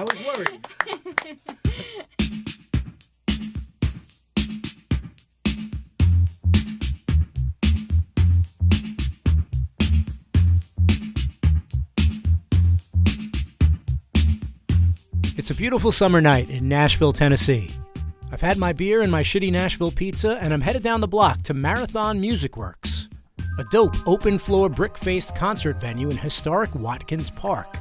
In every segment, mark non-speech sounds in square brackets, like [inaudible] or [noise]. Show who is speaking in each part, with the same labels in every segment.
Speaker 1: I was worried. It's a beautiful summer night in Nashville, Tennessee. I've had my beer and my shitty Nashville pizza, and I'm headed down the block to Marathon Music Works, a dope open floor brick faced concert venue in historic Watkins Park.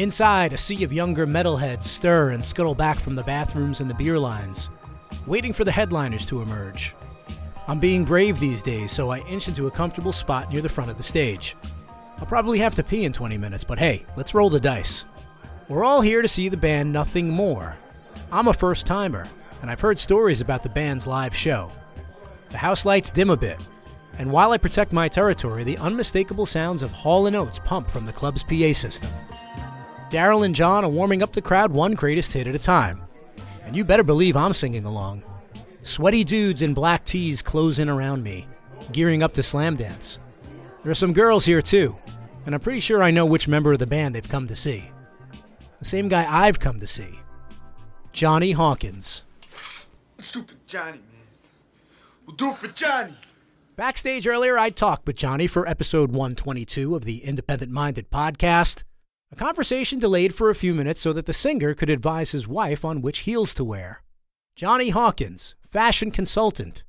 Speaker 1: Inside, a sea of younger metalheads stir and scuttle back from the bathrooms and the beer lines, waiting for the headliners to emerge. I'm being brave these days, so I inch into a comfortable spot near the front of the stage. I'll probably have to pee in 20 minutes, but hey, let's roll the dice. We're all here to see the band Nothing More. I'm a first timer, and I've heard stories about the band's live show. The house lights dim a bit, and while I protect my territory, the unmistakable sounds of Hall & Oates pump from the club's PA system. Daryl and John are warming up the crowd one greatest hit at a time, and you better believe I'm singing along. Sweaty dudes in black tees close in around me, gearing up to slam dance. There are some girls here too, and I'm pretty sure I know which member of the band they've come to see. The same guy I've come to see Jonny Hawkins.
Speaker 2: Let's do it for Johnny, man. We'll do it for Johnny.
Speaker 1: Backstage earlier, I talked with Jonny for episode 122 of the Independent Minded podcast. A conversation delayed for a few minutes so that the singer could advise his wife on which heels to wear. Jonny Hawkins, fashion consultant.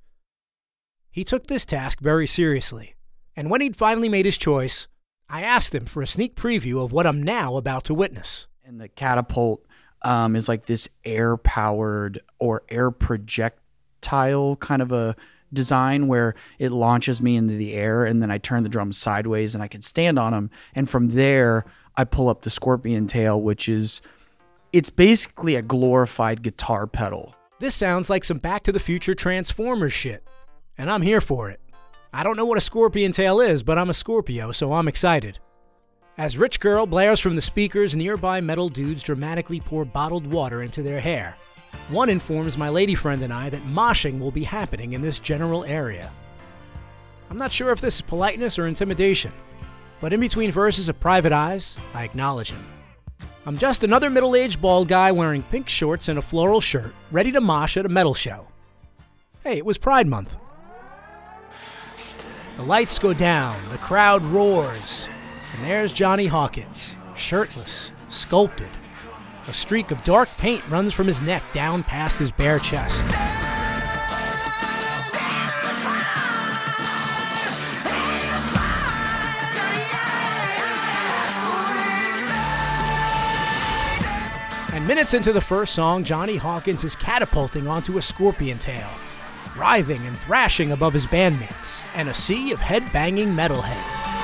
Speaker 1: He took this task very seriously, and when he'd finally made his choice, I asked him for a sneak preview of what I'm now about to witness.
Speaker 3: and the catapult um, is like this air powered or air projectile kind of a design where it launches me into the air and then I turn the drums sideways and I can stand on them and from there I pull up the scorpion tail which is it's basically a glorified guitar pedal
Speaker 1: This sounds like some Back to the Future Transformers shit, and I'm here for it. I don't know what a scorpion tail is, but I'm a Scorpio, so I'm excited. As Rich Girl blares from the speakers, nearby metal dudes dramatically pour bottled water into their hair. One informs my lady friend and I that moshing will be happening in this general area. I'm not sure if this is politeness or intimidation, but in between verses of Private Eyes, I acknowledge him. I'm just another middle aged bald guy wearing pink shorts and a floral shirt, ready to mosh at a metal show. Hey, it was Pride Month. The lights go down, the crowd roars, and there's Jonny Hawkins, shirtless, sculpted. A streak of dark paint runs from his neck down past his bare chest. Minutes into the first song, Jonny Hawkins is catapulting onto a scorpion tail, writhing and thrashing above his bandmates, and a sea of head-banging metalheads.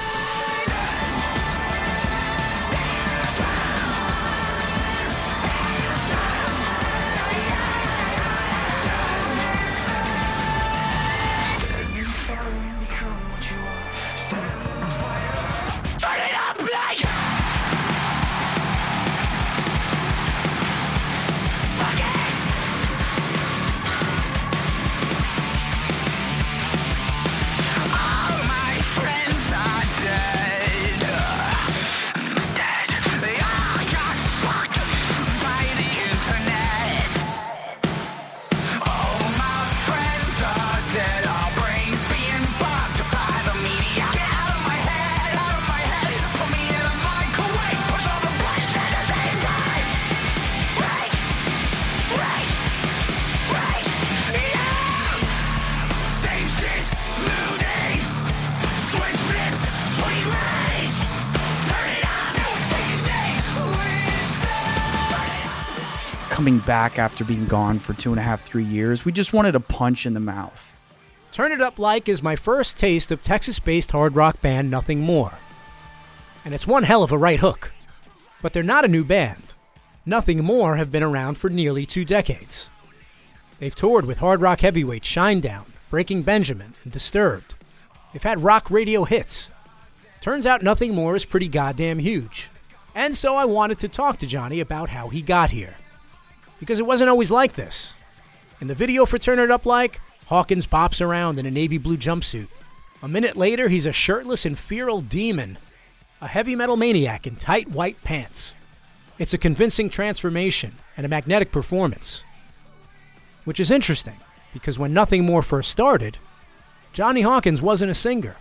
Speaker 3: Coming back after being gone for two and a half three years we just wanted a punch in the mouth
Speaker 1: Turn It Up Like is my first taste of Texas based hard rock band Nothing More. And it's one hell of a right hook. But they're not a new band. Nothing More have been around for nearly two decades. They've toured with hard rock heavyweights Shinedown, Breaking Benjamin, and Disturbed. They've had rock radio hits. Turns out Nothing More is pretty goddamn huge. And so I wanted to talk to Jonny about how he got here. Because it wasn't always like this. In the video for Turn It Up Like, Hawkins bops around in a navy blue jumpsuit. A minute later, he's a shirtless and feral demon, a heavy metal maniac in tight white pants. It's a convincing transformation and a magnetic performance. Which is interesting, because when Nothing More first started, Jonny Hawkins wasn't a singer.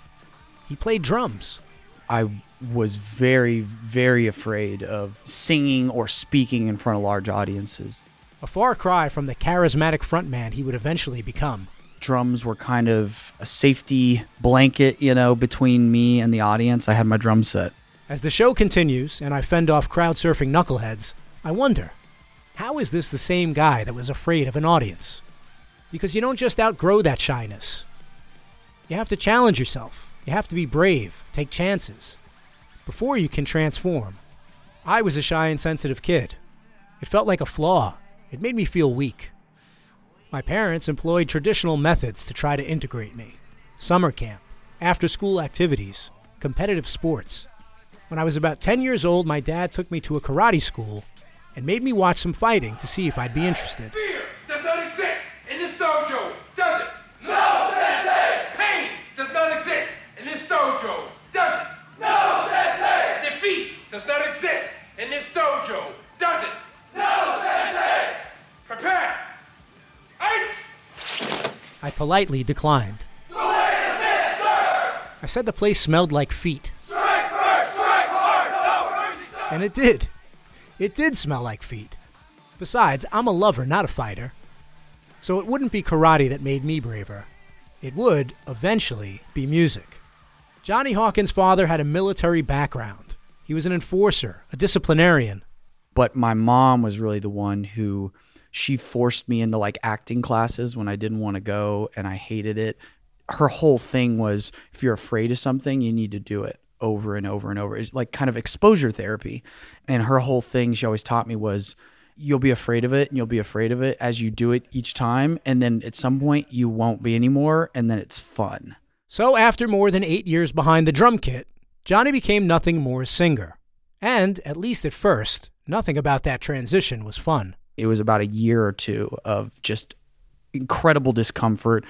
Speaker 1: He played drums.
Speaker 3: I was very, very afraid of singing or speaking in front of large audiences.
Speaker 1: A far cry from the charismatic frontman he would eventually become.
Speaker 3: Drums were kind of a safety blanket, you know, between me and the audience. I had my drum set.
Speaker 1: As the show continues and I fend off crowd surfing knuckleheads, I wonder how is this the same guy that was afraid of an audience? Because you don't just outgrow that shyness. You have to challenge yourself. You have to be brave, take chances, before you can transform. I was a shy and sensitive kid. It felt like a flaw. It made me feel weak. My parents employed traditional methods to try to integrate me summer camp, after school activities, competitive sports. When I was about 10 years old, my dad took me to a karate school and made me watch some fighting to see if I'd be interested.
Speaker 4: Fear does not exist in this dojo, does it? No, Sensei! Pain does not exist in this dojo, does it? No, Sensei! Defeat does not exist in this dojo, does it? No, Sensei! Prepare! Eight!
Speaker 1: I politely declined.
Speaker 4: The way is this, sir!
Speaker 1: I said the place smelled like feet,
Speaker 4: Strike first, strike hard, no mercy, sir!
Speaker 1: and it did. It did smell like feet. Besides, I'm a lover, not a fighter. So it wouldn't be karate that made me braver. It would, eventually, be music. Jonny Hawkins' father had a military background. He was an enforcer, a disciplinarian.
Speaker 3: But my mom was really the one who she forced me into like acting classes when I didn't want to go and I hated it. Her whole thing was if you're afraid of something, you need to do it over and over and over. It's like kind of exposure therapy. And her whole thing she always taught me was you'll be afraid of it and you'll be afraid of it as you do it each time and then at some point you won't be anymore and then it's fun.
Speaker 1: So, after more than eight years behind the drum kit, Jonny became nothing more a singer. And, at least at first, nothing about that transition was fun.
Speaker 3: it was about a year or two of just incredible discomfort,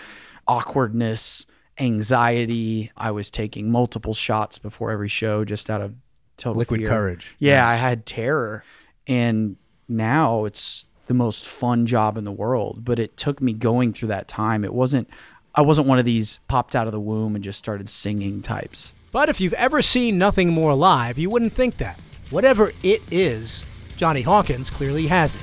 Speaker 3: awkwardness, anxiety. I was taking multiple shots before every show just out of total
Speaker 5: Liquid
Speaker 3: fear.
Speaker 5: courage.
Speaker 3: Yeah, I had terror. And now it's the most fun job in the world, but it took me going through that time. It wasn't I wasn't one of these popped out of the womb and just started singing types.
Speaker 1: But if you've ever seen Nothing More Live, you wouldn't think that. Whatever it is, Jonny Hawkins clearly has it.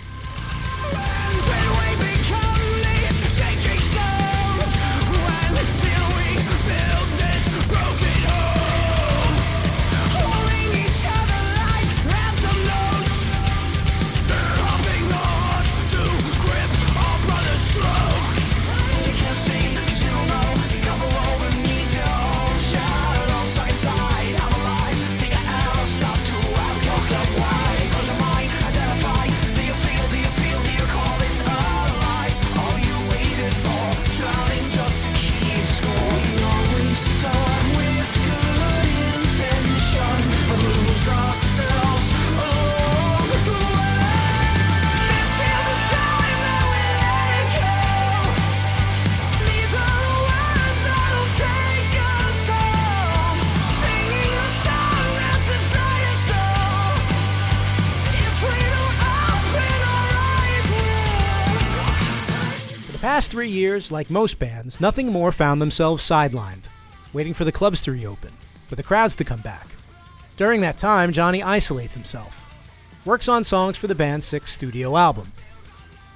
Speaker 1: Past three years, like most bands, Nothing More found themselves sidelined, waiting for the clubs to reopen, for the crowds to come back. During that time, Jonny isolates himself, works on songs for the band's sixth studio album.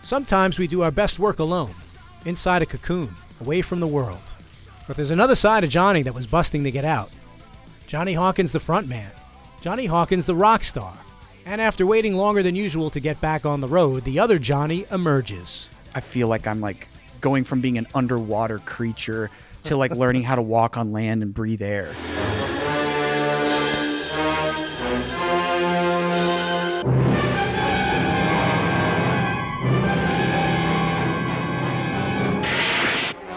Speaker 1: Sometimes we do our best work alone, inside a cocoon, away from the world. But there's another side of Jonny that was busting to get out. Jonny Hawkins, the frontman. Jonny Hawkins, the rock star. And after waiting longer than usual to get back on the road, the other Jonny emerges.
Speaker 3: I feel like I'm like going from being an underwater creature to like [laughs] learning how to walk on land and breathe air.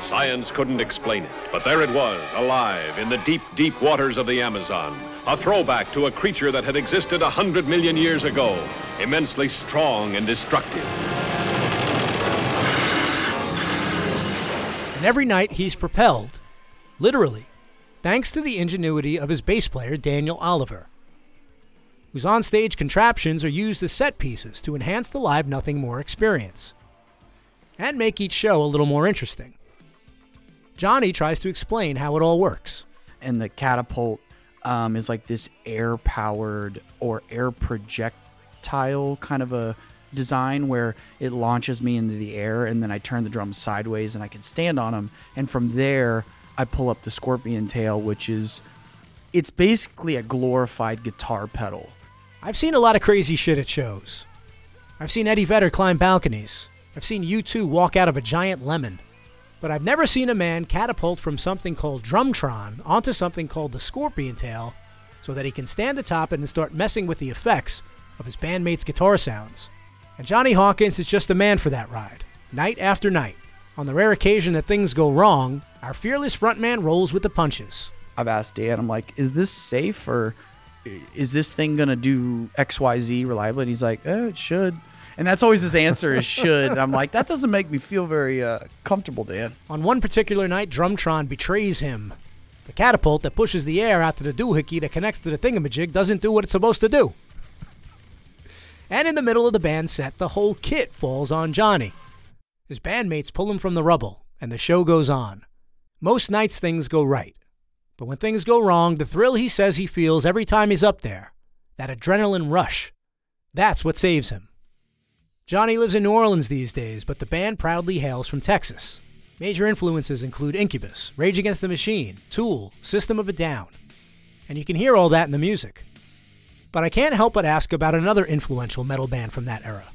Speaker 6: Science couldn't explain it, but there it was, alive in the deep, deep waters of the Amazon,
Speaker 5: a throwback to a creature that had existed a hundred million years ago, immensely strong and destructive.
Speaker 1: And every night he's propelled, literally, thanks to the ingenuity of his bass player, Daniel Oliver, whose onstage contraptions are used as set pieces to enhance the live Nothing More experience and make each show a little more interesting. Jonny tries to explain how it all works.
Speaker 3: and the catapult um, is like this air powered or air projectile kind of a design where it launches me into the air and then I turn the drums sideways and I can stand on them and from there I pull up the scorpion tail which is it's basically a glorified guitar pedal
Speaker 1: I've seen a lot of crazy shit at shows. I've seen Eddie Vedder climb balconies. I've seen U2 walk out of a giant lemon. But I've never seen a man catapult from something called Drumtron onto something called the Scorpion Tail so that he can stand atop it and start messing with the effects of his bandmates' guitar sounds. And Jonny Hawkins is just the man for that ride, night after night. On the rare occasion that things go wrong, our fearless frontman rolls with the punches.
Speaker 3: I've asked Dan I'm like is this safe or is this thing gonna do XYZ reliably and he's like eh, it should and that's always his answer is should I'm like that doesn't make me feel very uh, comfortable Dan
Speaker 1: On one particular night, Drumtron betrays him. The catapult that pushes the air out to the doohickey that connects to the thingamajig doesn't do what it's supposed to do. And in the middle of the band set, the whole kit falls on Jonny. His bandmates pull him from the rubble, and the show goes on. Most nights things go right. But when things go wrong, the thrill he says he feels every time he's up there, that adrenaline rush, that's what saves him. Jonny lives in New Orleans these days, but the band proudly hails from Texas. Major influences include Incubus, Rage Against the Machine, Tool, System of a Down. And you can hear all that in the music. But I can't help but ask about another influential metal band from that era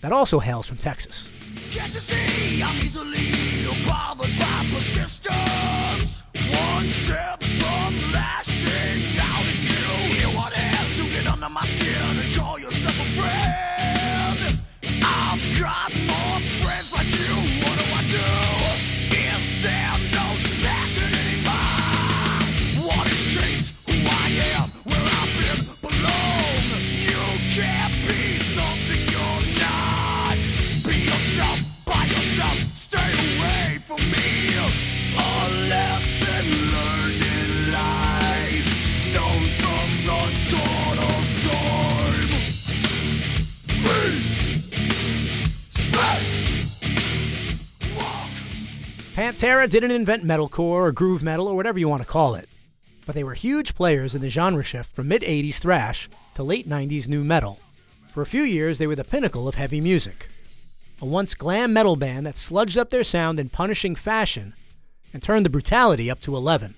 Speaker 1: that also hails from Texas. Pantera didn't invent metalcore or groove metal or whatever you want to call it, but they were huge players in the genre shift from mid 80s thrash to late 90s new metal. For a few years, they were the pinnacle of heavy music. A once glam metal band that sludged up their sound in punishing fashion and turned the brutality up to 11.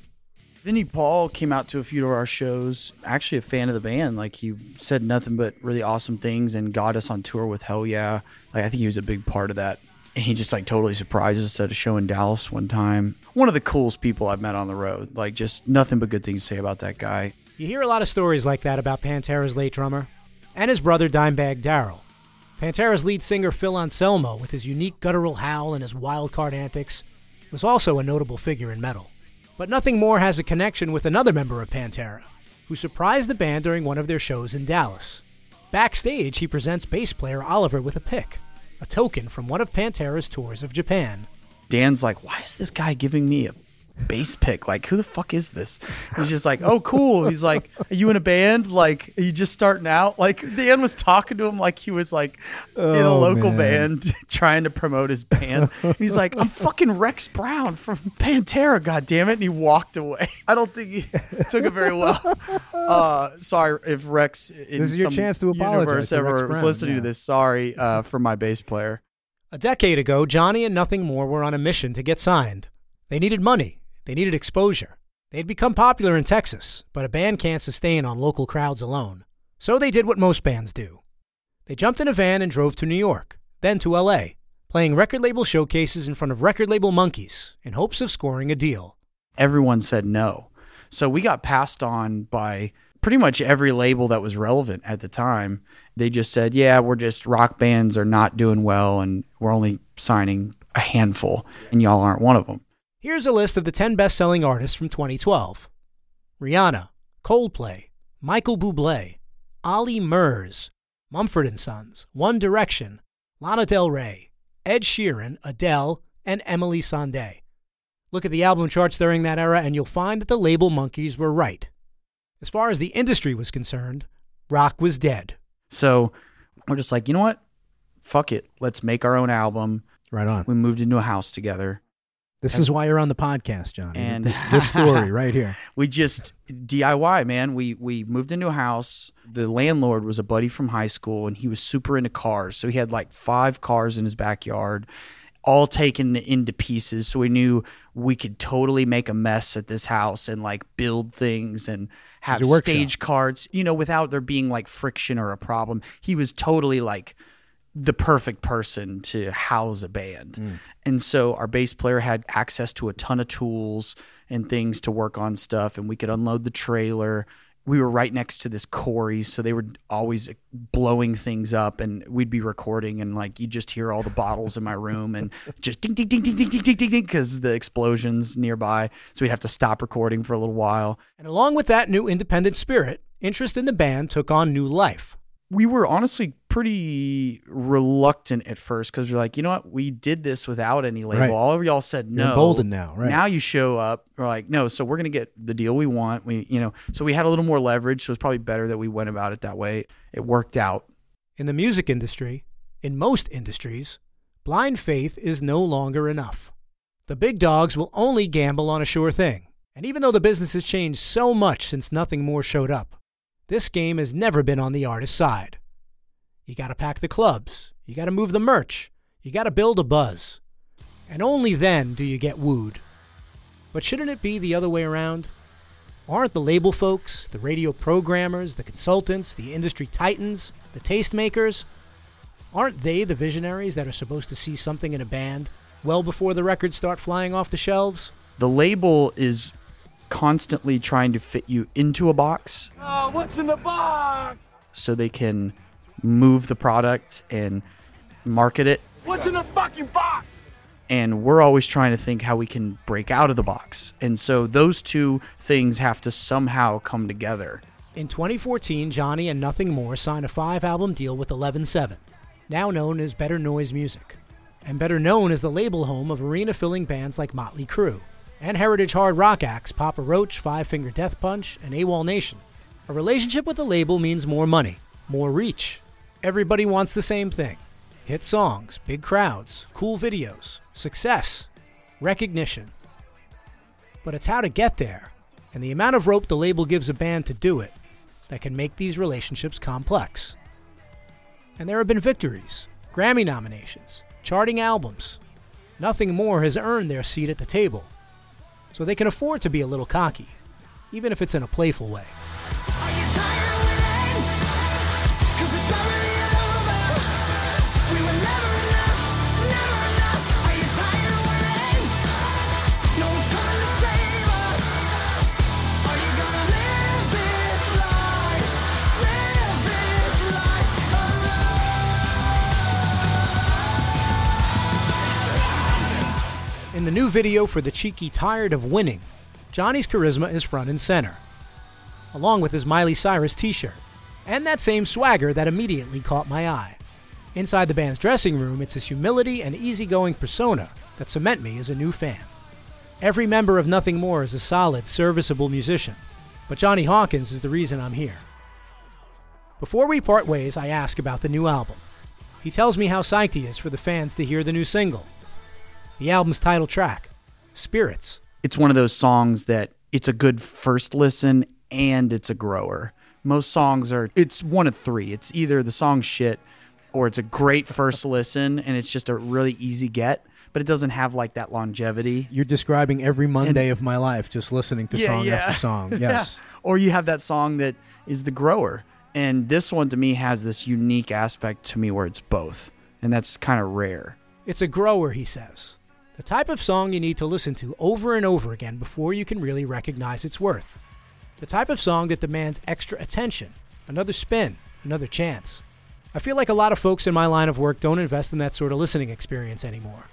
Speaker 3: Vinnie Paul came out to a few of our shows. Actually, a fan of the band. Like he said nothing but really awesome things and got us on tour with Hell Yeah. Like I think he was a big part of that. He just like totally surprised us at a show in Dallas one time. One of the coolest people I've met on the road. Like just nothing but good things to say about that guy.
Speaker 1: You hear a lot of stories like that about Pantera's late drummer and his brother Dimebag Darrell. Pantera's lead singer Phil Anselmo, with his unique guttural howl and his wild card antics, was also a notable figure in metal. But nothing more has a connection with another member of Pantera, who surprised the band during one of their shows in Dallas. Backstage, he presents bass player Oliver with a pick, a token from one of Pantera's tours of Japan.
Speaker 3: Dan's like, why is this guy giving me a bass pick? Like, who the fuck is this? He's just like, oh, cool. He's like, are you in a band? Like, are you just starting out? Like, Dan was talking to him like he was like in a
Speaker 7: Oh,
Speaker 3: local
Speaker 7: man.
Speaker 3: band [laughs] trying to promote his band. And he's like, I'm fucking Rex Brown from Pantera, God damn it! And he walked away. [laughs] I don't think he took it very well. [laughs] Uh, sorry if Rex in
Speaker 7: This is your
Speaker 3: some
Speaker 7: chance to apologize
Speaker 3: universe
Speaker 7: to Rex
Speaker 3: ever was listening
Speaker 7: yeah.
Speaker 3: to this. Sorry uh, for my bass player.
Speaker 1: A decade ago, Jonny and Nothing More were on a mission to get signed. They needed money, they needed exposure. They had become popular in Texas, but a band can't sustain on local crowds alone. So they did what most bands do. They jumped in a van and drove to New York, then to LA, playing record label showcases in front of record label monkeys in hopes of scoring a deal.
Speaker 3: everyone said no. So we got passed on by pretty much every label that was relevant at the time. They just said, yeah, we're just rock bands are not doing well and we're only signing a handful and y'all aren't one of them.
Speaker 1: Here's a list of the 10 best selling artists from 2012 Rihanna, Coldplay, Michael Bublé, Ollie Murs, Mumford & Sons, One Direction, Lana Del Rey, Ed Sheeran, Adele, and Emeli Sandé. Look at the album charts during that era and you'll find that the label monkeys were right. As far as the industry was concerned, rock was dead.
Speaker 3: So we're just like, you know what? Fuck it. Let's make our own album.
Speaker 7: Right on.
Speaker 3: We moved into a house together.
Speaker 7: This is why you're on the podcast, Jonny.
Speaker 3: And-
Speaker 7: this story right here. [laughs]
Speaker 3: We just DIY, man. We we moved into a house. The landlord was a buddy from high school and he was super into cars. So he had like five cars in his backyard, all taken into pieces. So we knew we could totally make a mess at this house and like build things and have stage cards, you know, without there being like friction or a problem. He was totally like the perfect person to house a band. Mm. And so our bass player had access to a ton of tools and things to work on stuff, and we could unload the trailer. We were right next to this quarry, so they were always blowing things up, and we'd be recording, and like you just hear all the bottles in my room, and [laughs] just ding ding ding ding ding ding ding ding ding because the explosions nearby. So we'd have to stop recording for a little while.
Speaker 1: And along with that new independent spirit, interest in the band took on new life.
Speaker 3: We were honestly pretty reluctant at first because we're like, you know what, we did this without any label.
Speaker 7: Right.
Speaker 3: All of y'all said
Speaker 7: You're
Speaker 3: no.
Speaker 7: emboldened now, right.
Speaker 3: Now you show up. We're like, no, so we're gonna get the deal we want. We, you know, so we had a little more leverage. So it's probably better that we went about it that way. It worked out.
Speaker 1: In the music industry, in most industries, blind faith is no longer enough. The big dogs will only gamble on a sure thing. And even though the business has changed so much since nothing more showed up, this game has never been on the artist's side. You got to pack the clubs, you got to move the merch, you got to build a buzz. And only then do you get wooed. But shouldn't it be the other way around? Aren't the label folks, the radio programmers, the consultants, the industry titans, the tastemakers, aren't they the visionaries that are supposed to see something in a band well before the records start flying off the shelves?
Speaker 3: The label is constantly trying to fit you into a box
Speaker 4: Oh, what's in the box?
Speaker 3: so they can move the product and market it
Speaker 4: What's in the fucking box?
Speaker 3: and we're always trying to think how we can break out of the box. And so those two things have to somehow come together.
Speaker 1: In 2014, Jonny and Nothing More signed a five album deal with 11-7, now known as Better Noise Music, and better known as the label home of arena filling bands like Motley Crue and heritage hard rock acts Papa Roach, Five Finger Death Punch, and AWOL Nation. A relationship with the label means more money, more reach. Everybody wants the same thing hit songs, big crowds, cool videos, success, recognition. But it's how to get there, and the amount of rope the label gives a band to do it that can make these relationships complex. And there have been victories, Grammy nominations, charting albums. Nothing more has earned their seat at the table, so they can afford to be a little cocky, even if it's in a playful way. New video for the cheeky Tired of Winning, Jonny's charisma is front and center, along with his Miley Cyrus t shirt, and that same swagger that immediately caught my eye. Inside the band's dressing room, it's his humility and easygoing persona that cement me as a new fan. Every member of Nothing More is a solid, serviceable musician, but Jonny Hawkins is the reason I'm here. Before we part ways, I ask about the new album. He tells me how psyched he is for the fans to hear the new single, the album's title track, Spirits.
Speaker 3: It's one of those songs that it's a good first listen and it's a grower. Most songs are it's one of three. It's either the song shit or it's a great first [laughs] listen and it's just a really easy get, but it doesn't have like that longevity.
Speaker 7: You're describing every Monday of my life just listening to song after song. [laughs] Yes.
Speaker 3: Yeah. Or you have that song that is the grower. And this one to me has this unique aspect to me where it's both. And that's kind of rare.
Speaker 1: It's a grower, he says. The type of song you need to listen to over and over again before you can really recognize its worth. The type of song that demands extra attention, another spin, another chance. I feel like a lot of folks in my line of work don't invest in that sort of listening experience anymore.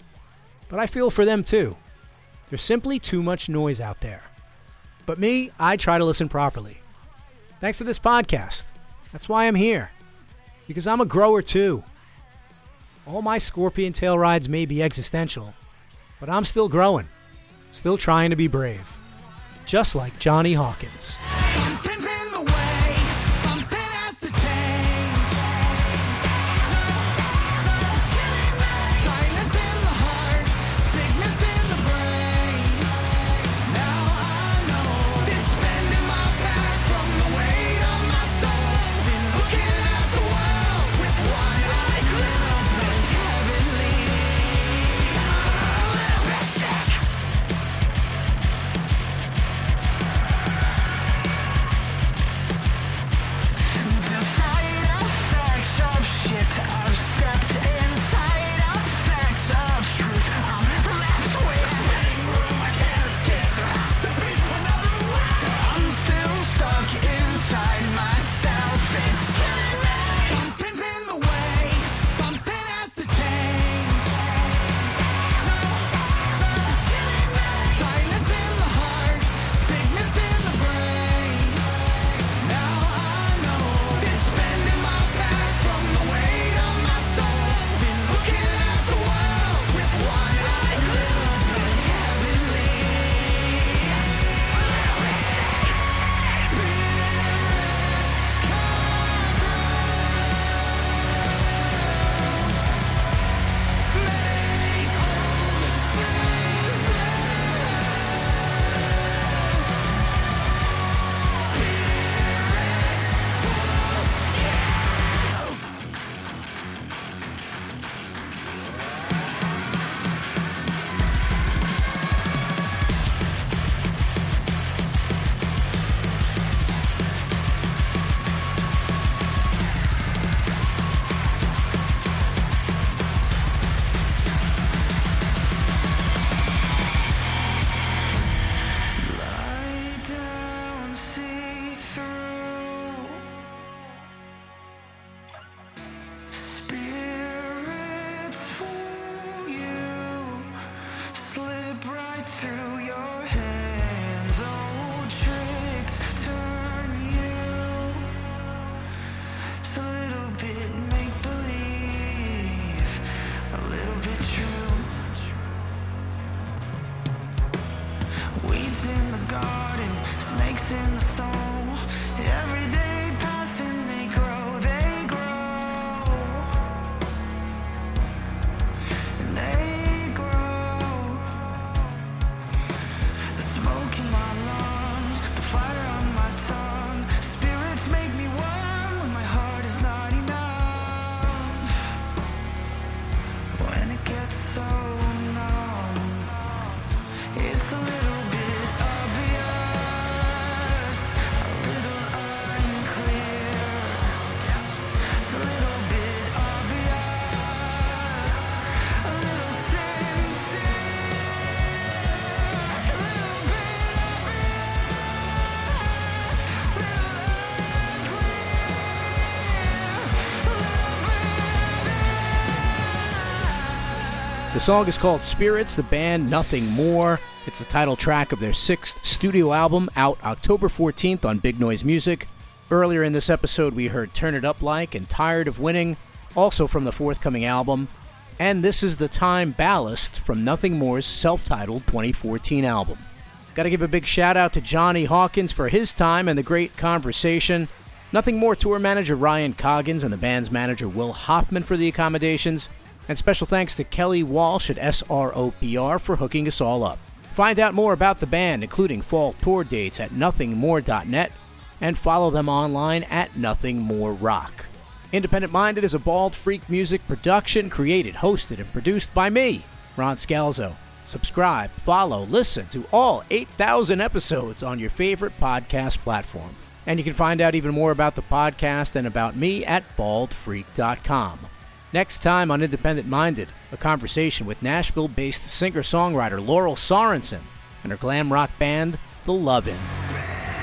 Speaker 1: But I feel for them too. There's simply too much noise out there. But me, I try to listen properly.
Speaker 8: Thanks to this podcast. That's why I'm here. Because I'm a grower too. All my scorpion tail rides may be existential, but I'm still growing, still trying to be brave. Just like Jonny Hawkins. Song is called Spirits, the band Nothing More. It's the title track of their sixth studio album, out October 14th on Big Noise Music. Earlier in this episode, we heard Turn It Up Like and Tired of Winning, also from the forthcoming album. And this is the time Ballast from Nothing More's self titled 2014 album. Got to give a big shout out to Jonny Hawkins for his time and the great conversation. Nothing More tour manager Ryan Coggins and the band's manager Will Hoffman for the accommodations. And special thanks to Kelly Walsh at SROPR for hooking us all up. Find out more about the band, including fall tour dates, at nothingmore.net and follow them online at nothingmorerock. Independent Minded is a bald freak music production created, hosted, and produced by me, Ron Scalzo. Subscribe, follow, listen to all 8,000 episodes on your favorite podcast platform. And you can find out even more about the podcast and about me at baldfreak.com. Next time on Independent Minded, a conversation with Nashville based singer songwriter Laurel Sorensen and her glam rock band, The Love Ins.